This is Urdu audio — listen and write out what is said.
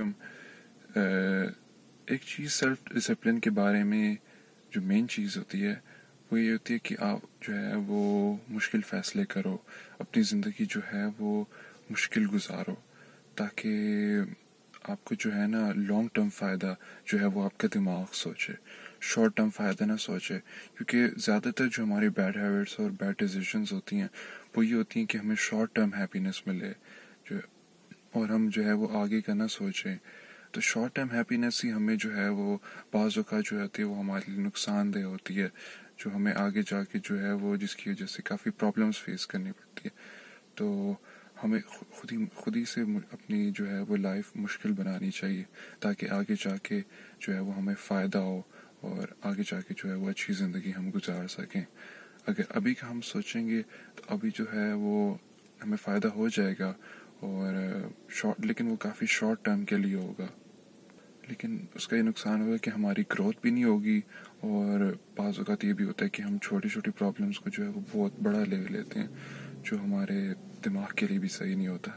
Hm. ایک چیز سیلف ڈسپلن کے بارے میں جو مین چیز ہوتی ہے، وہ یہ ہوتی ہے کہ آپ جو ہے وہ مشکل فیصلے کرو، اپنی زندگی جو ہے وہ مشکل گزارو، تاکہ آپ کو جو ہے نا لانگ ٹرم فائدہ جو ہے وہ آپ کا دماغ سوچے۔ شارٹ ٹرم فائدہ نہ سوچے، کیونکہ زیادہ تر جو ہماری بیڈ ہیبٹس اور بیڈ ڈیسیزنس ہوتی ہیں، وہ یہ ہوتی ہیں کہ ہمیں شارٹ ٹرم ہیپینس ملے، جو اور ہم جو ہے وہ آگے کا نہ سوچیں۔ تو شارٹ ٹرم ہیپینس ہی ہمیں جو ہے وہ بعض اوقات جو ہوتی ہے وہ ہمارے لیے نقصان دہ ہوتی ہے، جو ہمیں آگے جا کے جو ہے وہ جس کی وجہ سے کافی پرابلمس فیس کرنی پڑتی ہے۔ تو ہمیں خود ہی خود ہی سے اپنی جو ہے وہ لائف مشکل بنانی چاہیے، تاکہ آگے جا کے جو ہے وہ ہمیں فائدہ ہو اور آگے جا کے جو ہے وہ اچھی زندگی ہم گزار سکیں۔ اگر ابھی کا ہم سوچیں گے تو ابھی جو ہے وہ ہمیں فائدہ ہو جائے گا اور شارٹ لیکن وہ کافی شارٹ ٹرم کے لیے ہوگا۔ لیکن اس کا یہ نقصان ہوگا کہ ہماری گروتھ بھی نہیں ہوگی اور بعض اوقات یہ بھی ہوتا ہے کہ ہم چھوٹی چھوٹی پرابلمس کو جو ہے وہ بہت بڑا لے لیتے ہیں، جو ہمارے دماغ کے لیے بھی صحیح نہیں ہوتا۔